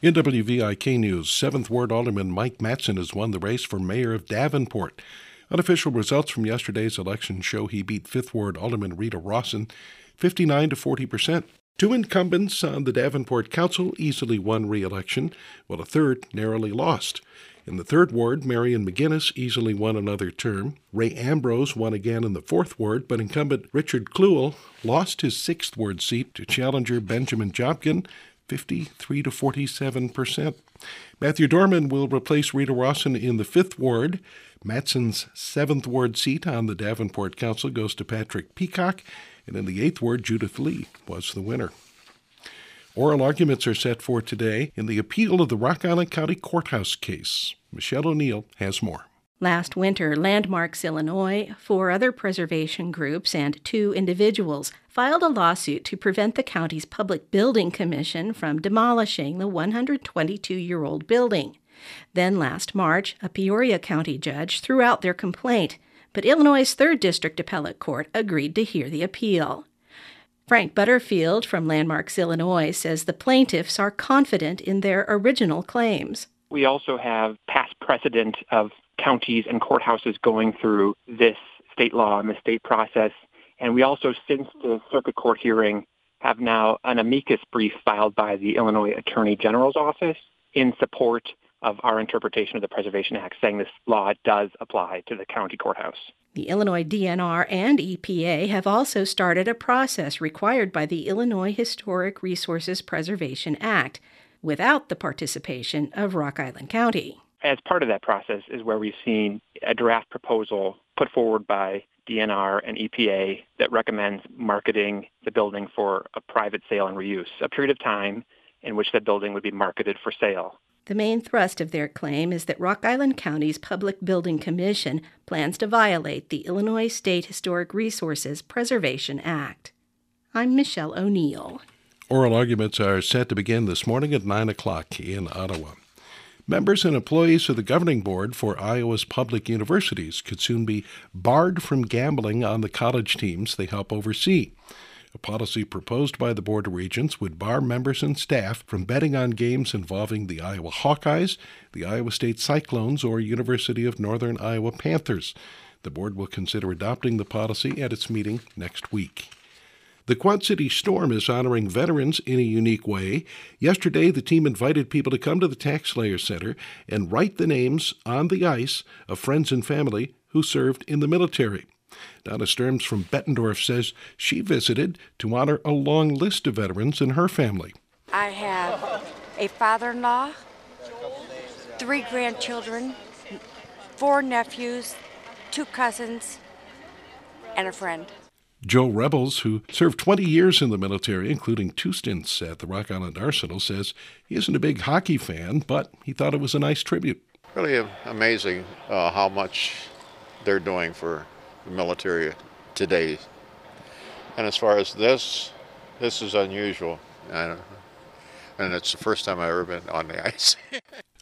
In WVIK News, 7th Ward Alderman Mike Matson has won the race for mayor of Davenport. Unofficial results from yesterday's election show he beat 5th Ward Alderman Rita Rawson 59 to 40 percent. Two incumbents on the Davenport Council easily won re election, while a third narrowly lost. In the third ward, Marion Meginnis easily won another term. Ray Ambrose won again in the fourth ward, but incumbent Richard Kluel lost his sixth ward seat to challenger Benjamin Jobgen, 53 to 47 percent. Matthew Dorman will replace Rita Rawson in the fifth ward. Matson's seventh ward seat on the Davenport Council goes to Patrick Peacock, and in the eighth ward, Judith Lee was the winner. Oral arguments are set for today in the appeal of the Rock Island County Courthouse case. Michelle O'Neill has more. Last winter, Landmarks Illinois, four other preservation groups, and two individuals filed a lawsuit to prevent the county's Public Building Commission from demolishing the 122 year old building. Then last March, a Peoria County judge threw out their complaint, but Illinois' 3rd District Appellate Court agreed to hear the appeal. Frank Butterfield from Landmarks Illinois says the plaintiffs are confident in their original claims. We also have past precedent of counties and courthouses going through this state law and the state process. And we also, since the circuit court hearing, have now an amicus brief filed by the Illinois Attorney General's office in support of our interpretation of the Preservation Act, saying this law does apply to the county courthouse. The Illinois DNR and EPA have also started a process required by the Illinois Historic Resources Preservation Act without the participation of Rock Island County. As part of that process is where we've seen a draft proposal put forward by DNR and EPA that recommends marketing the building for a private sale and reuse, a period of time in which that building would be marketed for sale. The main thrust of their claim is that Rock Island County's Public Building Commission plans to violate the Illinois State Historic Resources Preservation Act. I'm Michelle O'Neill. Oral arguments are set to begin this morning at 9 o'clock in Ottawa. Members and employees of the governing board for Iowa's public universities could soon be barred from gambling on the college teams they help oversee. A policy proposed by the Board of Regents would bar members and staff from betting on games involving the Iowa Hawkeyes, the Iowa State Cyclones, or University of Northern Iowa Panthers. The board will consider adopting the policy at its meeting next week. The Quad City Storm is honoring veterans in a unique way. Yesterday, the team invited people to come to the Tax TaxSlayer Center and write the names on the ice of friends and family who served in the military. Donna Sturms from Bettendorf says she visited to honor a long list of veterans in her family. I have a father in law, three grandchildren, four nephews, two cousins, and a friend. Joe Rebels, who served 20 years in the military, including two stints at the Rock Island Arsenal, says he isn't a big hockey fan, but he thought it was a nice tribute. Really amazing uh, how much they're doing for the military today. And as far as this, this is unusual. and it's the first time I've ever been on the ice.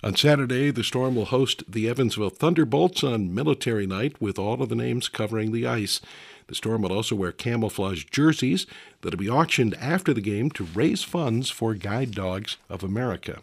On Saturday, the Storm will host the Evansville Thunderbolts on Military Night with all of the names covering the ice. The Storm will also wear camouflage jerseys that'll be auctioned after the game to raise funds for Guide Dogs of America.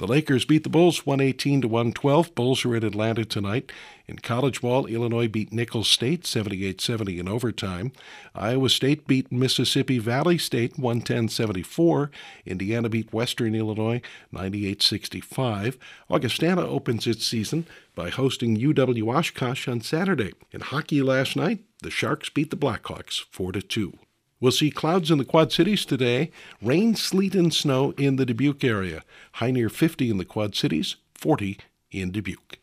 The Lakers beat the Bulls 118 to 112. Bulls are in Atlanta tonight. In college ball, Illinois beat Nicholls State 78-70 in overtime. Iowa State beat Mississippi Valley State 110-74. Indiana beat Western Illinois 98-65. Augustana opens its season by hosting UW Oshkosh on Saturday. In hockey last night, the Sharks beat the Blackhawks 4 2. We'll see clouds in the Quad Cities today, rain, sleet, and snow in the Dubuque area. High near 50 in the Quad Cities, 40 in Dubuque.